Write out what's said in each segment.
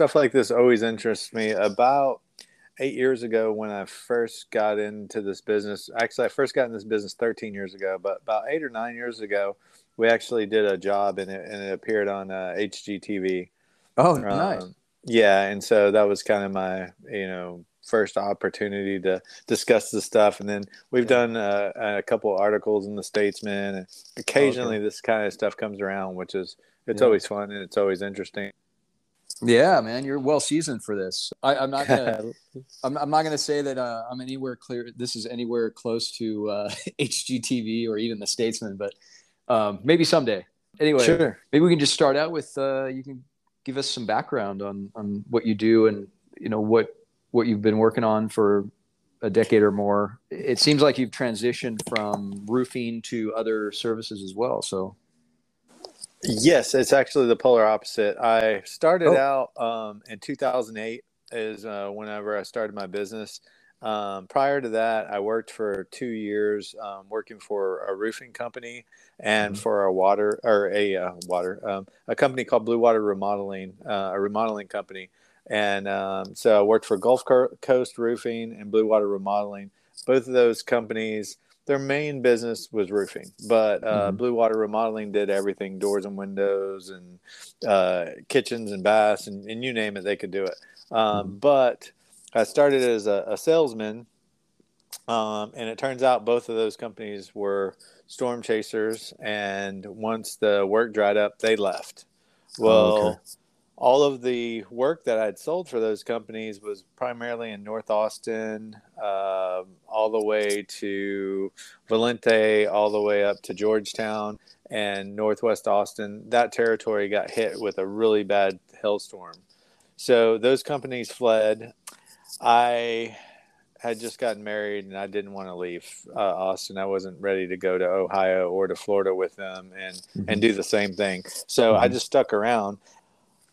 stuff like this always interests me. About eight years ago, when I first got into this business, actually, I first got in this business 13 years ago, but about eight or nine years ago, we actually did a job and it, and it appeared on uh, HGTV. Oh, um, nice. Yeah, and so that was kind of my, you know, first opportunity to discuss the stuff. And then we've yeah. done uh, a couple articles in the Statesman, and occasionally okay. this kind of stuff comes around, which is it's yeah. always fun and it's always interesting. Yeah, man, you're well seasoned for this. I, am not gonna. I'm, I'm, not gonna say that uh, I'm anywhere clear. This is anywhere close to uh, HGTV or even the Statesman, but um, maybe someday. Anyway, sure. maybe we can just start out with. Uh, you can give us some background on on what you do and you know what what you've been working on for a decade or more. It seems like you've transitioned from roofing to other services as well. So Yes, it's actually the polar opposite. I started oh. out um, in 2008 is uh, whenever I started my business. Um, prior to that, I worked for two years um, working for a roofing company and mm-hmm. for a water or a uh, water um, a company called Blue Water Remodeling, uh, a remodeling company. And um, so I worked for Gulf Coast Roofing and Blue Water Remodeling. Both of those companies their main business was roofing, but uh, mm-hmm. Blue Water Remodeling did everything doors and windows and uh, kitchens and baths and, and, you name it, they could do it. Um, mm-hmm. But I started as a, a salesman, um, and it turns out both of those companies were storm chasers. And once the work dried up, they left. Well, oh, okay all of the work that I'd sold for those companies was primarily in North Austin, uh, all the way to Valente, all the way up to Georgetown and Northwest Austin. That territory got hit with a really bad hailstorm. So those companies fled. I had just gotten married and I didn't want to leave uh, Austin. I wasn't ready to go to Ohio or to Florida with them and mm-hmm. and do the same thing. So mm-hmm. I just stuck around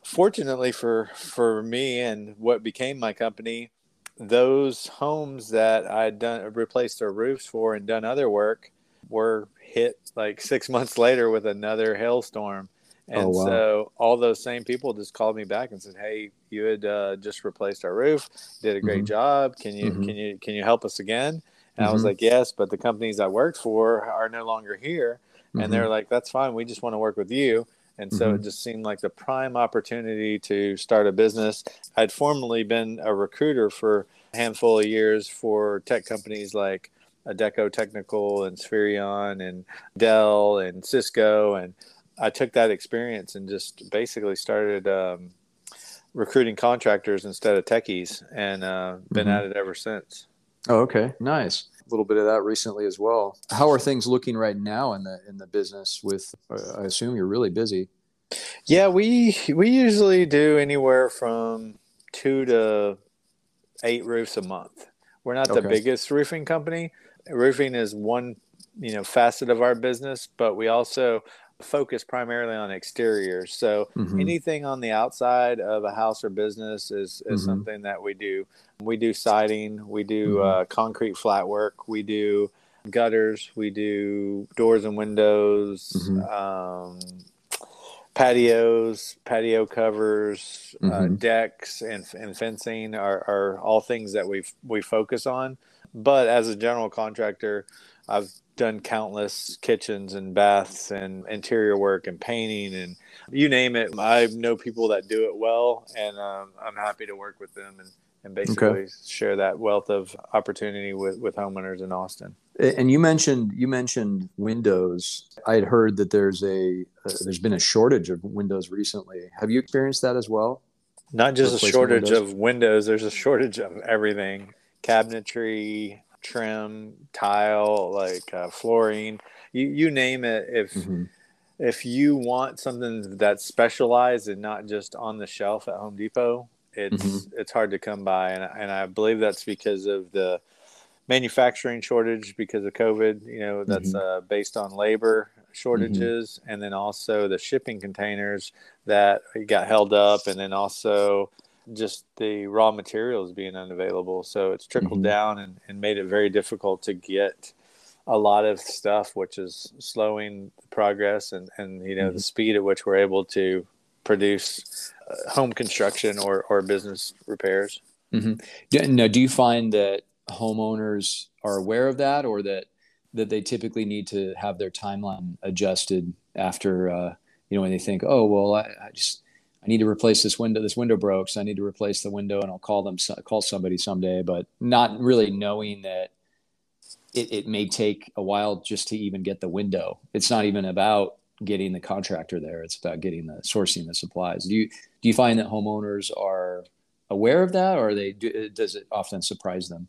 fortunately for for me and what became my company those homes that i'd done replaced their roofs for and done other work were hit like six months later with another hailstorm and oh, wow. so all those same people just called me back and said hey you had uh, just replaced our roof did a great mm-hmm. job can you mm-hmm. can you can you help us again and mm-hmm. i was mm-hmm. like yes but the companies i worked for are no longer here and they're mm-hmm. like that's fine we just want to work with you and so mm-hmm. it just seemed like the prime opportunity to start a business. I'd formerly been a recruiter for a handful of years for tech companies like Adecco Technical and Spherion and Dell and Cisco. And I took that experience and just basically started um, recruiting contractors instead of techies and uh, been mm-hmm. at it ever since. Oh, okay. Nice little bit of that recently as well. How are things looking right now in the in the business? With I assume you're really busy. Yeah, we we usually do anywhere from two to eight roofs a month. We're not the biggest roofing company. Roofing is one you know facet of our business, but we also focus primarily on exteriors. So mm-hmm. anything on the outside of a house or business is, is mm-hmm. something that we do. We do siding, we do mm-hmm. uh, concrete flat work, we do gutters, we do doors and windows, mm-hmm. um, patios, patio covers, uh, mm-hmm. decks, and, and fencing are, are all things that we we focus on. But as a general contractor, I've done countless kitchens and baths and interior work and painting and you name it. I know people that do it well, and um, I'm happy to work with them and, and basically okay. share that wealth of opportunity with, with homeowners in Austin. And you mentioned you mentioned Windows. I had heard that there's a uh, there's been a shortage of Windows recently. Have you experienced that as well? Not just a shortage windows? of Windows. There's a shortage of everything: cabinetry, trim, tile, like uh, flooring, you, you name it. If mm-hmm. if you want something that's specialized and not just on the shelf at Home Depot, it's mm-hmm. it's hard to come by, and and I believe that's because of the manufacturing shortage because of COVID. You know, that's mm-hmm. uh, based on labor shortages, mm-hmm. and then also the shipping containers that got held up, and then also just the raw materials being unavailable. So it's trickled mm-hmm. down and, and made it very difficult to get a lot of stuff, which is slowing progress and, and you know, mm-hmm. the speed at which we're able to produce uh, home construction or, or business repairs. Mm-hmm. Now, do you find that homeowners are aware of that, or that that they typically need to have their timeline adjusted after uh, you know when they think, oh well, I, I, just I need to replace this window. This window broke, so I need to replace the window, and I'll call them call somebody someday. But not really knowing that it, it may take a while just to even get the window. It's not even about getting the contractor there. It's about getting the sourcing the supplies. Do you do you find that homeowners are aware of that, or they do, does it often surprise them?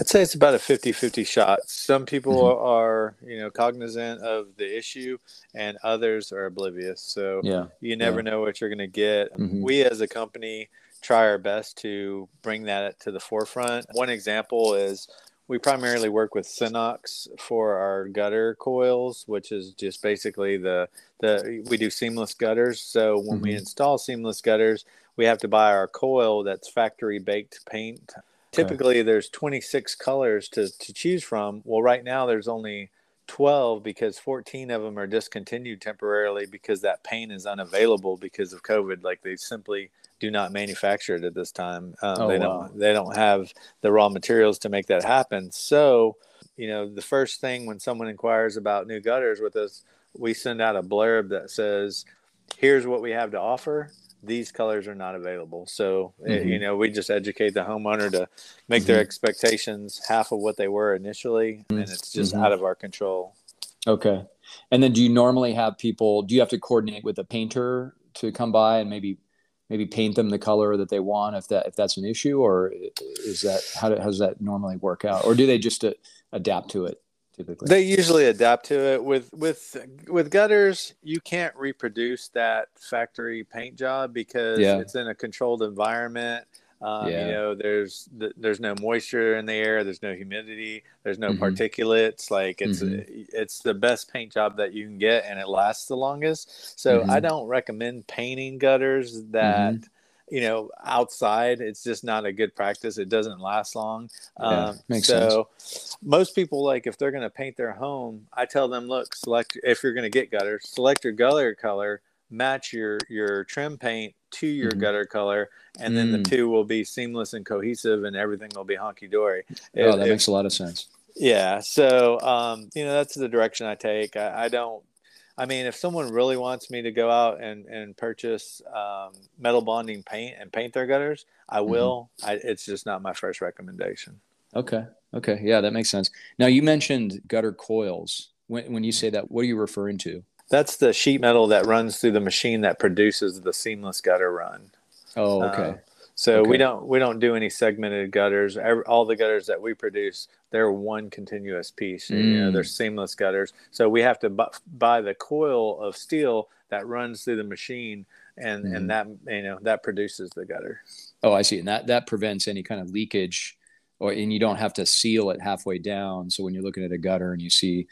I'd say it's about a 50-50 shot. Some people mm-hmm. are, you know, cognizant of the issue and others are oblivious. So yeah. you never yeah. know what you're going to get. Mm-hmm. We as a company try our best to bring that to the forefront. One example is we primarily work with Senox for our gutter coils, which is just basically the the we do seamless gutters. So when mm-hmm. we install seamless gutters, we have to buy our coil that's factory baked paint Typically, there's 26 colors to, to choose from. Well, right now there's only 12 because 14 of them are discontinued temporarily because that paint is unavailable because of COVID. Like they simply do not manufacture it at this time. Um, oh, they wow. don't. They don't have the raw materials to make that happen. So, you know, the first thing when someone inquires about new gutters with us, we send out a blurb that says, "Here's what we have to offer these colors are not available. So, eh, mm-hmm. you know, we just educate the homeowner to make mm-hmm. their expectations half of what they were initially, mm-hmm. and it's just mm-hmm. out of our control. Okay. And then do you normally have people, do you have to coordinate with a painter to come by and maybe maybe paint them the color that they want if that if that's an issue or is that how, do, how does that normally work out? Or do they just uh, adapt to it typically? They usually adapt to it. With with with gutters you can't reproduce that factory paint job because yeah. it's in a controlled environment um, yeah. you know there's there's no moisture in the air there's no humidity there's no mm-hmm. particulates like it's mm-hmm. it's the best paint job that you can get and it lasts the longest so mm-hmm. i don't recommend painting gutters that mm-hmm you know outside it's just not a good practice it doesn't last long yeah, um, makes so sense. most people like if they're going to paint their home i tell them look select if you're going to get gutters select your gutter color match your your trim paint to your mm-hmm. gutter color and then mm. the two will be seamless and cohesive and everything will be honky-dory oh that if, makes a lot of sense yeah so um, you know that's the direction i take I, I don't I mean, if someone really wants me to go out and, and purchase um, metal bonding paint and paint their gutters, I mm-hmm. will. Mm-hmm. I, it's just not my first recommendation. Okay. Okay. Yeah, that makes sense. Now, you mentioned gutter coils. When, when you say that, what are you referring to? That's the sheet metal that runs through the machine that produces the seamless gutter run. Oh, okay. Uh, so okay. we don't we don't do any segmented gutters. all the gutters that we produce, they're one continuous piece. Mm. You know, they're mm. seamless gutters. So we have to bu- buy the coil of steel that runs through the machine, and mm. and that you know that produces the gutter. Oh, I see, and that that prevents any kind of leakage, or and you don't have to seal it halfway down. So when you're looking at a gutter and you see,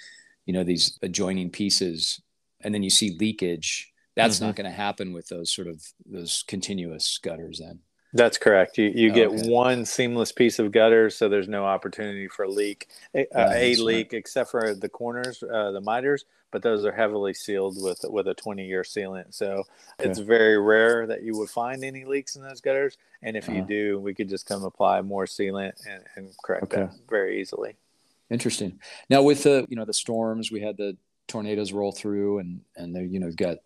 you know, these adjoining pieces, and then you see leakage, that's mm-hmm. not going to happen with those sort of those continuous gutters. Then that's correct. You you get okay. one seamless piece of gutter, so there's no opportunity for leak, a, a leak, except for the corners, uh, the miters. But those are heavily sealed with with a 20 year sealant. So okay. it's very rare that you would find any leaks in those gutters. And if uh-huh. you do, we could just come apply more sealant and, and correct okay. that very easily. Interesting. Now with the you know the storms, we had the tornadoes roll through, and and there you know you've got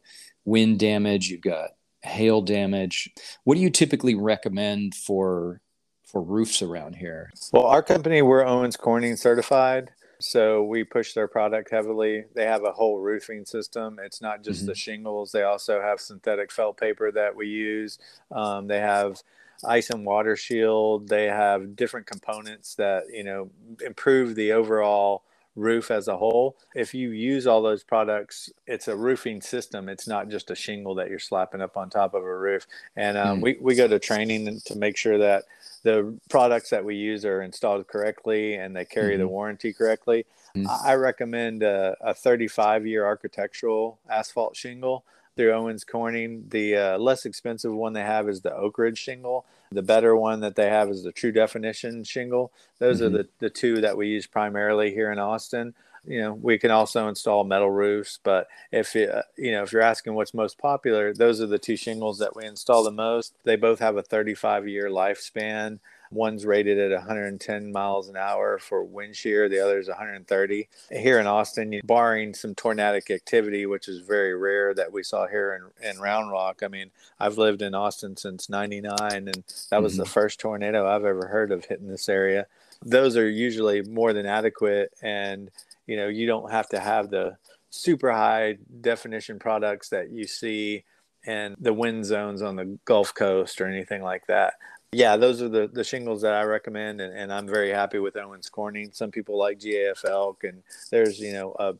wind damage, you've got hail damage. What do you typically recommend for for roofs around here? Well, our company we're Owens Corning certified, so we push their product heavily. They have a whole roofing system. It's not just mm-hmm. the shingles; they also have synthetic felt paper that we use. Um, they have ice and water shield. They have different components that you know improve the overall roof as a whole. If you use all those products, it's a roofing system. It's not just a shingle that you're slapping up on top of a roof. And um, mm. we, we go to training to make sure that the products that we use are installed correctly and they carry mm-hmm. the warranty correctly. Mm. I recommend a, a 35 year architectural asphalt shingle through Owens Corning. The uh, less expensive one they have is the Oakridge shingle. The better one that they have is the TruDefinition shingle. Those mm-hmm. are the, the two that we use primarily here in Austin. you know we can also install metal roofs but if you, you know if you're asking what's most popular those are the two shingles that we install the most they both have a 35 year lifespan One's rated at 110 miles an hour for wind shear, the other is 130. Here in Austin, barring some tornadic activity, which is very rare that we saw here in, in Round Rock. I mean, I've lived in Austin since 99, and that was mm-hmm. the first tornado I've ever heard of hitting this area. Those are usually more than adequate, and you know, you don't have to have the super high definition products that you see and the wind zones on the Gulf Coast or anything like that yeah, those are the, the shingles that I recommend, and, and I'm very happy with Owens Corning. Some people like GAF Elk, and there's you know a,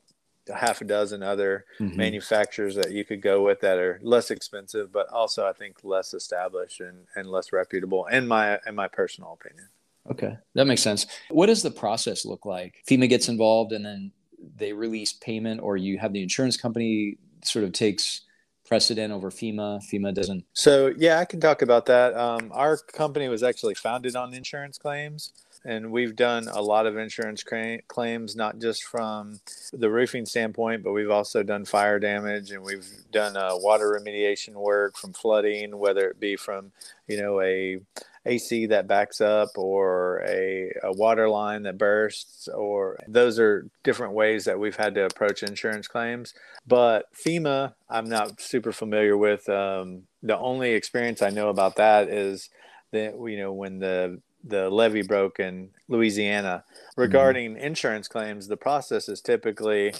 a half a dozen other mm-hmm. manufacturers that you could go with that are less expensive, but also I think less established and, and less reputable. In my in my personal opinion. Okay, that makes sense. What does the process look like? FEMA gets involved, and then they release payment, or you have the insurance company sort of takes precedent over FEMA. FEMA doesn't. So yeah, I can talk about that. Um, our company was actually founded on insurance claims, and we've done a lot of insurance cra- claims, not just from the roofing standpoint, but we've also done fire damage, and we've done uh, water remediation work from flooding, whether it be from you know a AC that backs up or a, a, water line that bursts, or those are different ways that we've had to approach insurance claims. But FEMA, I'm not super familiar with. Um, the only experience I know about that is that, you know, when the the levee broke in Louisiana. Mm-hmm. Regarding mm-hmm. insurance claims, the process is typically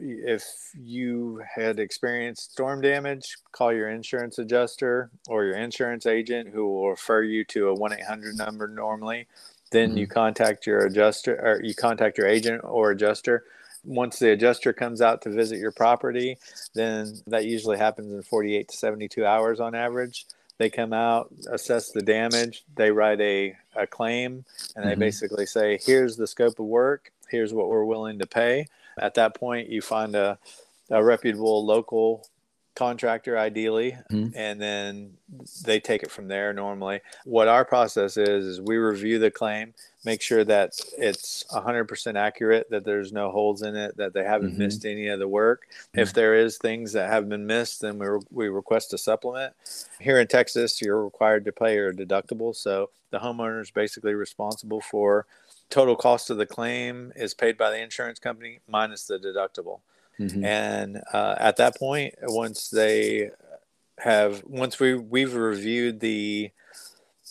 if you had experienced storm damage, call your insurance adjuster or your insurance agent who will refer you to a 1 800 number normally. Then mm-hmm. you contact your adjuster or you contact your agent or adjuster. Once the adjuster comes out to visit your property, then that usually happens in 48 to 72 hours on average. They come out, assess the damage, they write a, a claim, and they mm-hmm. basically say, here's the scope of work, here's what we're willing to pay at that point, you find a, a reputable local contractor ideally mm-hmm. and then they take it from there normally what our process is is we review the claim make sure that it's 100% accurate that there's no holes in it that they haven't mm-hmm. missed any of the work mm-hmm. if there is things that have been missed then we, re- we request a supplement here in texas you're required to pay your deductible so the homeowner is basically responsible for total cost of the claim is paid by the insurance company minus the deductible. Mm-hmm. And uh, at that point, once they have, once we we've reviewed the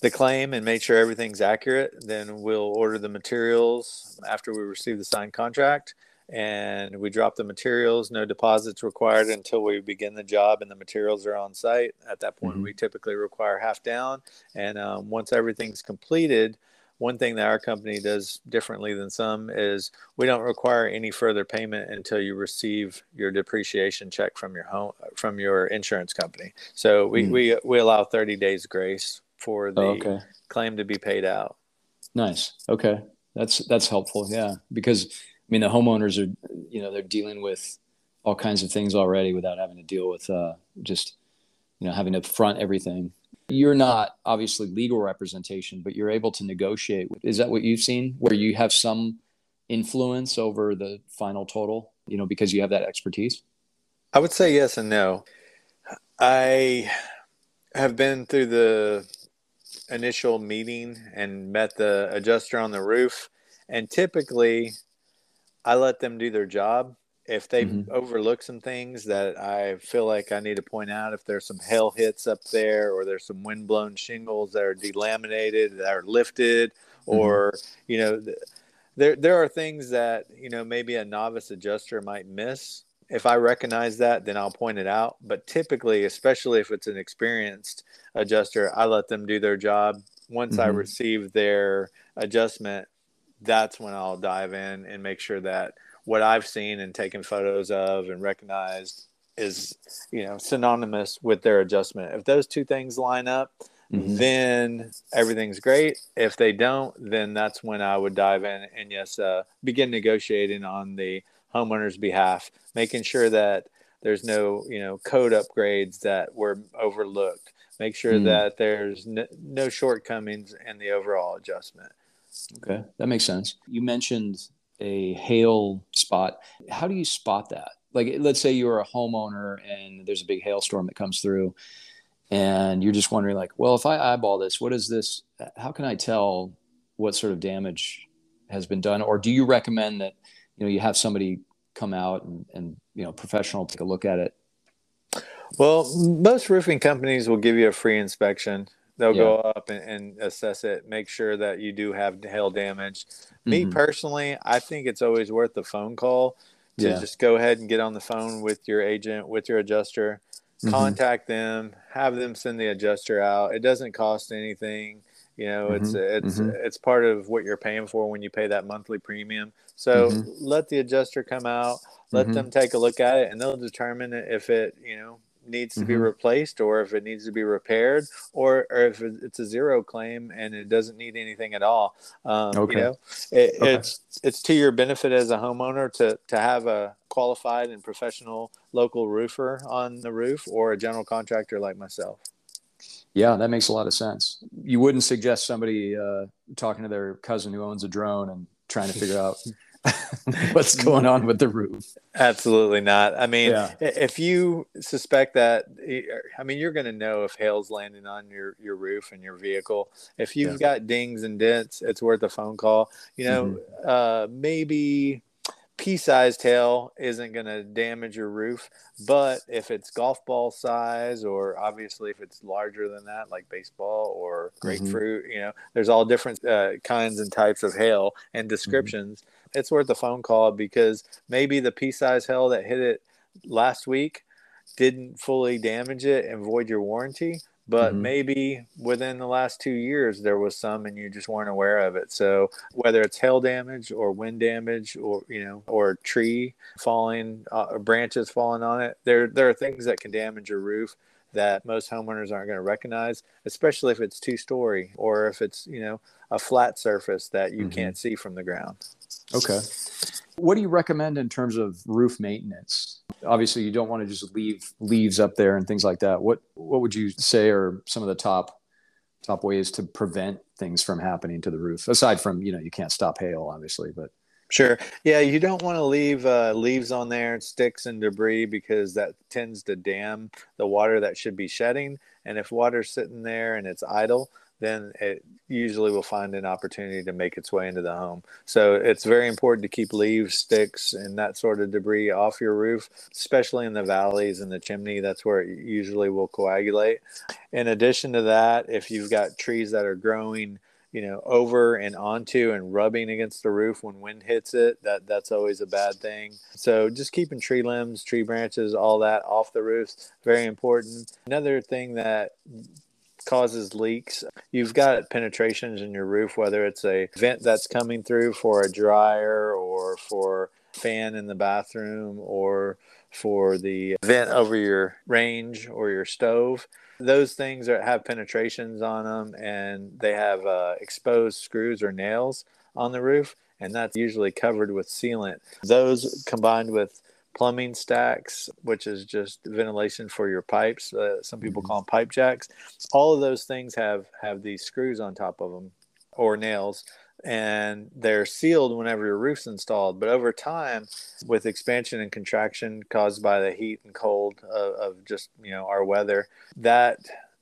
the claim and made sure everything's accurate, then we'll order the materials after we receive the signed contract, and we drop the materials. No deposits required until we begin the job and the materials are on site. At that point, mm-hmm. we typically require half down, and um, once everything's completed one thing that our company does differently than some is we don't require any further payment until you receive your depreciation check from your home from your insurance company. So we mm. we, we allow 30 days grace for the oh, okay. claim to be paid out. Nice. Okay. That's that's helpful. Yeah, because I mean the homeowners are you know they're dealing with all kinds of things already without having to deal with uh, just you know having to front everything you're not obviously legal representation, but you're able to negotiate. Is that what you've seen where you have some influence over the final total, you know, because you have that expertise? I would say yes and no. I have been through the initial meeting and met the adjuster on the roof, and typically I let them do their job if they mm-hmm. overlook some things that I feel like I need to point out, if there's some hail hits up there, or there's some wind-blown shingles that are delaminated, that are lifted, mm-hmm. or you know, there there are things that you know maybe a novice adjuster might miss. If I recognize that, then I'll point it out. But typically, especially if it's an experienced adjuster, I let them do their job. Once mm-hmm. I receive their adjustment, that's when I'll dive in and make sure that what I've seen and taken photos of and recognized is you know synonymous with their adjustment. If those two things line up, mm-hmm. then everything's great. If they don't, then that's when I would dive in and yes, uh, begin negotiating on the homeowner's behalf, making sure that there's no you know code upgrades that were overlooked. Make sure mm. that there's no, no shortcomings in the overall adjustment. Okay, that makes sense. You mentioned a hail spot, how do you spot that? Like, let's say you're a homeowner and there's a big hailstorm that comes through, and you're just wondering, like, well, if I eyeball this, what is this? How can I tell what sort of damage has been done? Or do you recommend that you know you have somebody come out and, and you know professional take a look at it? Well, most roofing companies will give you a free inspection they'll yeah. go up and, and, assess it make sure that you do have hail damage mm-hmm. me personally i think it's always worth the phone call to yeah. just go ahead and get on the phone with your agent with your adjuster mm-hmm. contact them have them send the adjuster out it doesn't cost anything you know mm-hmm. it's it's mm-hmm. it's part of what you're paying for when you pay that monthly premium so mm-hmm. let the adjuster come out let mm-hmm. them take a look at it and they'll determine if it you know needs to mm-hmm. be replaced or if it needs to be repaired or, or if it's a zero claim and it doesn't need anything at all um, okay. you know it, okay. it's it's to your benefit as a homeowner to to have a qualified and professional local roofer on the roof or a general contractor like myself yeah that makes a lot of sense you wouldn't suggest somebody uh, talking to their cousin who owns a drone and trying to figure out what's going on with the roof. Absolutely not. I mean, yeah. if you suspect that, I mean, you're going to know if hail's landing on your, your roof and your vehicle. If you've yeah. got dings and dents, it's worth a phone call. You know, mm-hmm. uh, maybe pea-sized hail isn't going to damage your roof, but if it's golf ball size, or obviously if it's larger than that, like baseball or mm-hmm. grapefruit, mm-hmm. you know, there's all different uh, kinds and types of hail and mm-hmm. descriptions. Mm-hmm it's worth a phone call because maybe the pea-sized hail that hit it last week didn't fully damage it and void your warranty but mm-hmm. maybe within the last two years there was some and you just weren't aware of it so whether it's hail damage or wind damage or you know or tree falling uh, or branches falling on it there there are things that can damage your roof that most homeowners aren't going to recognize especially if it's two story or if it's you know a flat surface that you mm-hmm. can't see from the ground Okay. What do you recommend in terms of roof maintenance? Obviously, you don't want to just leave leaves up there and things like that. What what would you say are some of the top top ways to prevent things from happening to the roof? Aside from you know you can't stop hail, obviously, but Sure. Yeah, you don't want to leave uh, leaves on there, sticks and debris because that tends to dam the water that should be shedding. And if water's sitting there and it's idle, then it usually will find an opportunity to make its way into the home. So it's very important to keep leaves, sticks, and that sort of debris off your roof, especially in the valleys and the chimney. That's where it usually will coagulate. In addition to that, if you've got trees that are growing, you know, over and onto and rubbing against the roof when wind hits it, that that's always a bad thing. So just keeping tree limbs, tree branches, all that off the roofs, very important. Another thing that causes leaks. You've got penetrations in your roof, whether it's a vent that's coming through for a dryer or for fan in the bathroom or for the vent over your range or your stove. Those things are, have penetrations on them and they have uh, exposed screws or nails on the roof, and that's usually covered with sealant. Those combined with plumbing stacks, which is just ventilation for your pipes. Uh, some people mm-hmm. call them pipe jacks. All of those things have have these screws on top of them or nails and they're sealed whenever your roof's installed. But over time, with expansion and contraction caused by the heat and cold of, of, just you know our weather, that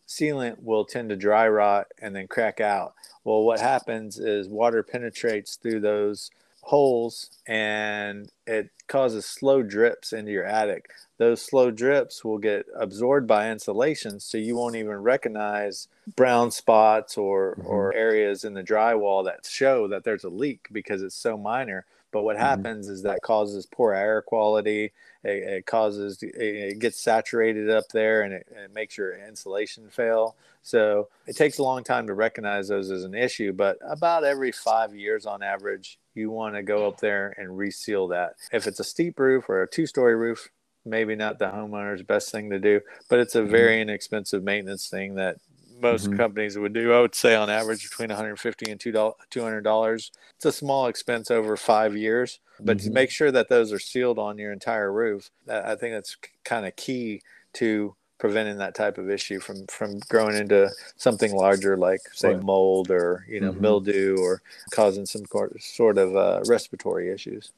sealant will tend to dry rot and then crack out. Well, what happens is water penetrates through those holes and it causes slow drips into your attic. Those slow drips will get absorbed by insulation, so you won't even recognize brown spots or, mm-hmm. or areas in the drywall that show that there's a leak because it's so minor. But what mm-hmm. happens is that causes poor air quality. It, it causes it gets saturated up there, and it, it, makes your insulation fail. So it takes a long time to recognize those as an issue. But about every five years, on average, you want to go up there and reseal that. If it's a steep roof or a two-story roof, maybe not the homeowner's best thing to do, but it's a mm-hmm. very inexpensive maintenance thing that most mm-hmm. companies would do. I would say on average between 150 and $200. It's a small expense over five years, but mm-hmm. to make sure that those are sealed on your entire roof, I think that's kind of key to preventing that type of issue from from growing into something larger like say right. mold or you know mm-hmm. mildew or causing some sort of uh, respiratory issues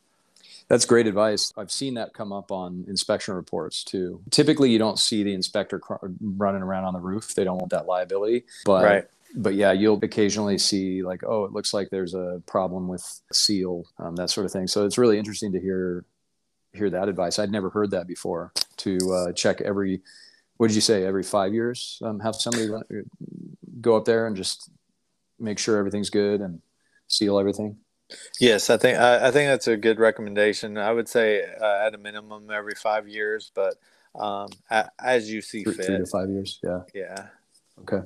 that's great advice. I've seen that come up on inspection reports too. Typically, you don't see the inspector cr- running around on the roof. They don't want that liability. But right. but yeah, you'll occasionally see like, oh, it looks like there's a problem with seal, um, that sort of thing. So it's really interesting to hear hear that advice. I'd never heard that before. To uh, check every, what did you say? Every five years, um, have somebody go up there and just make sure everything's good and seal everything. Yes, I think I, I, think that's a good recommendation. I would say uh, at a minimum every five years, but um, a, as you see three, fit. Three to five years. Yeah. Yeah. Okay.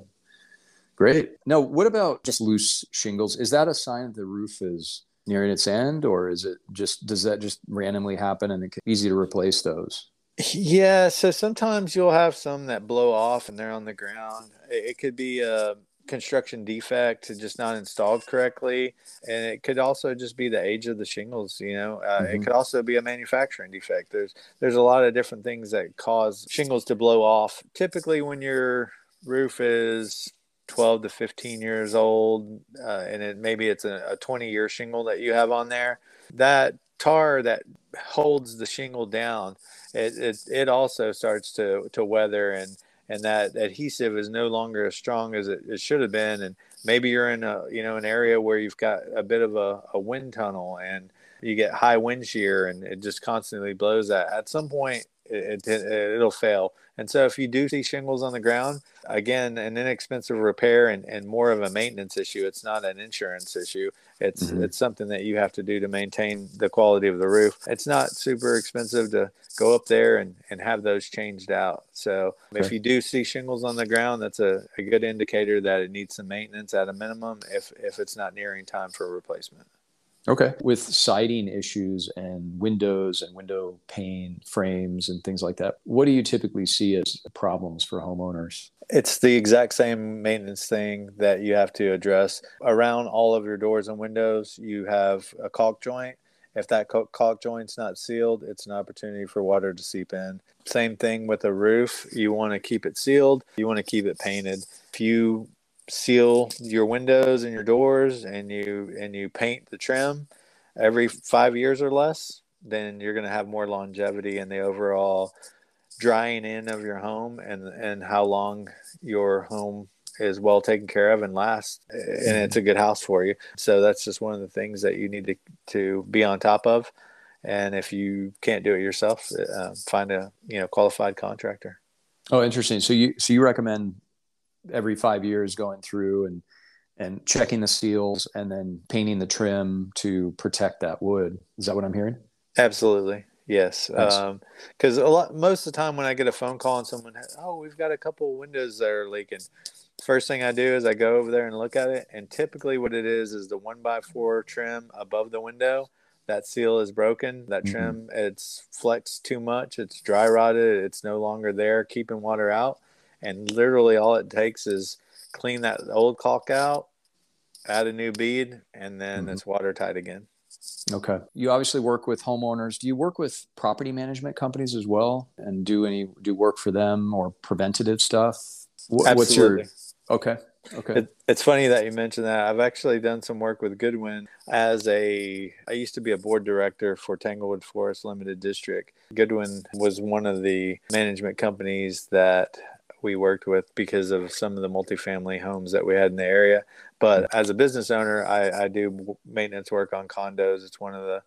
Great. Now, what about just loose shingles? Is that a sign that the roof is nearing its end, or is it just does that just randomly happen and it's easy to replace those? Yeah. So sometimes you'll have some that blow off and they're on the ground. It, could be a construction defect just not installed correctly and it could also just be the age of the shingles you know uh, mm-hmm. it could also be a manufacturing defect there's there's a lot of different things that cause shingles to blow off typically when your roof is 12 to 15 years old uh, and it maybe it's a, a 20 year shingle that you have on there that tar that holds the shingle down it, it, it also starts to to weather and and that adhesive is no longer as strong as it, it should have been. And maybe you're in a you know an area where you've got a bit of a, a wind tunnel and you get high wind shear and it just constantly blows that. At some point it, it, it'll fail. And so if you do see shingles on the ground again an inexpensive repair and, and more of a maintenance issue. It's not an insurance issue. It's mm-hmm. it's something that you have to do to maintain the quality of the roof. It's not super expensive to go up there and, and have those changed out. So okay. if you do see shingles on the ground that's a, a good indicator that it needs some maintenance at a minimum if if it's not nearing time for replacement Okay. With siding issues and windows and window pane frames and things like that, what do you typically see as problems for homeowners? It's the exact same maintenance thing that you have to address. Around all of your doors and windows, you have a caulk joint. If that caulk joint's not sealed, it's an opportunity for water to seep in. Same thing with a roof. You want to keep it sealed, you want to keep it painted. If you seal your windows and your doors and you and you paint the trim every five years or less then you're going to have more longevity in the overall drying in of your home and and how long your home is well taken care of and lasts and it's a good house for you. So that's just one of the things that you need to to be on top of. And if you can't do it yourself uh, find a you know qualified contractor. Oh interesting. So you so you recommend every five years going through and and checking the seals and then painting the trim to protect that wood. Is that what I'm hearing? Absolutely. Yes. Because um, a lot, most of the time when I get a phone call and someone, has, oh, we've got a couple windows that are leaking. First thing I do is I go over there and look at it. And typically what it is is the one by four trim above the window. That seal is broken. That mm-hmm. trim, it's flexed too much. It's dry rotted. It's no longer there, keeping water out and literally all it takes is clean that old caulk out, add a new bead, and then mm-hmm. it's watertight again. Okay. You obviously work with homeowners. Do you work with property management companies as well, and do any do work for them or preventative stuff? Absolutely. What's your okay? Okay. It, it's funny that you mentioned that. I've actually done some work with Goodwin as a. I used to be a board director for Tanglewood Forest Limited District. Goodwin was one of the management companies that we worked with because of some of the multifamily homes that we had in the area. But mm-hmm. as a business owner, I, I do maintenance work on condos. It's one of the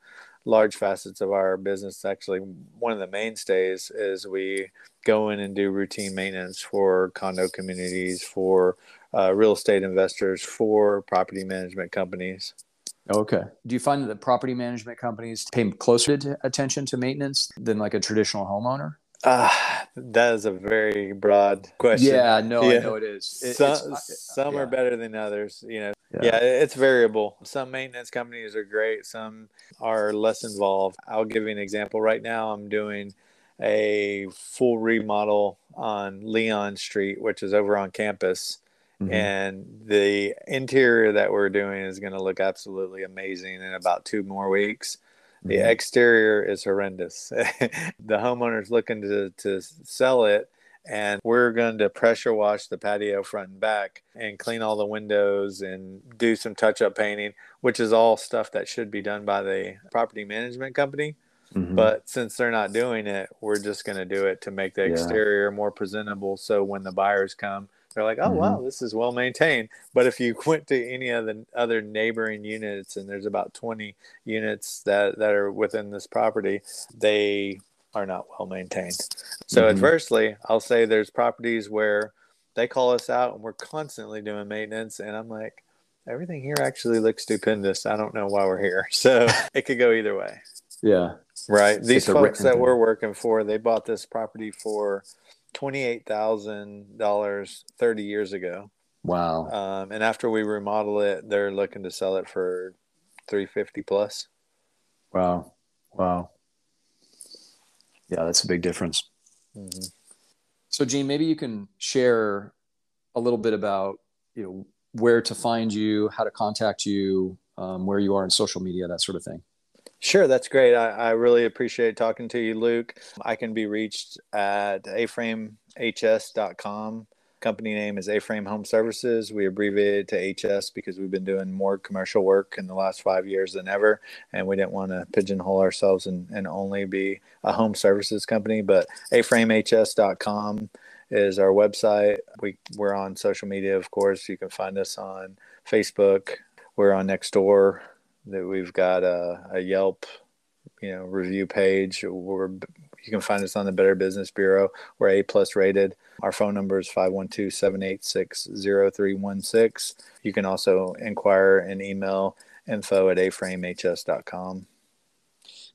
large facets of our business. Actually, one of the mainstays is we go in and do routine maintenance for condo communities, for uh, real estate investors, for property management companies. Okay. Do you find that the property management companies pay closer attention to maintenance than like a traditional homeowner? Uh, that is a very broad question. Yeah, no, yeah. I know it is. It, some some yeah. are better than others. You know, yeah. yeah, it's variable. Some maintenance companies are great. Some are less involved. I'll give you an example. Right now, I'm doing a full remodel on Leon Street, which is over on campus. Mm-hmm. And the interior that we're doing is going to look absolutely amazing in about two more weeks. The mm-hmm. exterior is horrendous. the homeowner's looking to, to sell it and we're going to pressure wash the patio front and back and clean all the windows and do some touch up painting, which is all stuff that should be done by the property management company. Mm-hmm. But since they're not doing it, we're just going to do it to make the yeah. exterior more presentable. So when the buyers come, they're like, oh, mm-hmm. wow, this is well maintained. But if you went to any of the other neighboring units, and there's about 20 units that, that are within this property, they are not well maintained. So, mm-hmm. adversely, I'll say there's properties where they call us out and we're constantly doing maintenance. And I'm like, everything here actually looks stupendous. I don't know why we're here. So, it could go either way. Yeah. Right. These folks that we're working for, they bought this property for twenty-eight thousand dollars thirty years ago. Wow. Um, and after we remodel it, they're looking to sell it for three fifty plus. Wow. Wow. Yeah, that's a big difference. Mm-hmm. So, Gene, maybe you can share a little bit about you know where to find you, how to contact you, um, where you are in social media, that sort of thing. Sure, that's great. I, I, really appreciate talking to you, Luke. I can be reached at aframehs.com. Company name is A-Frame Home Services. We abbreviate it to HS because we've been doing more commercial work in the last five years than ever, and we didn't want to pigeonhole ourselves and, and only be a home services company. But aframehs.com is our website. We, we're on social media, of course. You can find us on Facebook. We're on Nextdoor that we've got a, a Yelp, you know, review page. We're, you can find us on the Better Business Bureau. We're A plus rated. Our phone number is 512-786-0316. You can also inquire and email info at aframehs.com.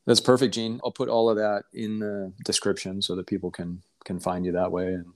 That's perfect, Gene. I'll put all of that in the description so that people can can find you that way. And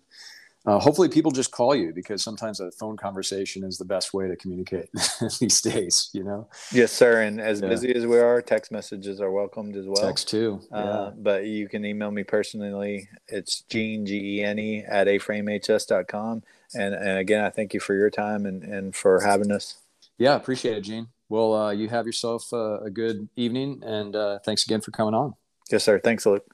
uh, hopefully people just call you because sometimes a phone conversation is the best way to communicate these days you know? Yes sir and as yeah. busy as we are text messages are welcomed as well. Text too uh, yeah. Uh, but you can email me personally. It's gene g-e-n-e at aframehs.com and, and again i thank you for your time and, and for having us. Yeah appreciate it gene. Well uh, you have yourself a good evening and uh, thanks again for coming on. Yes sir. Thanks luke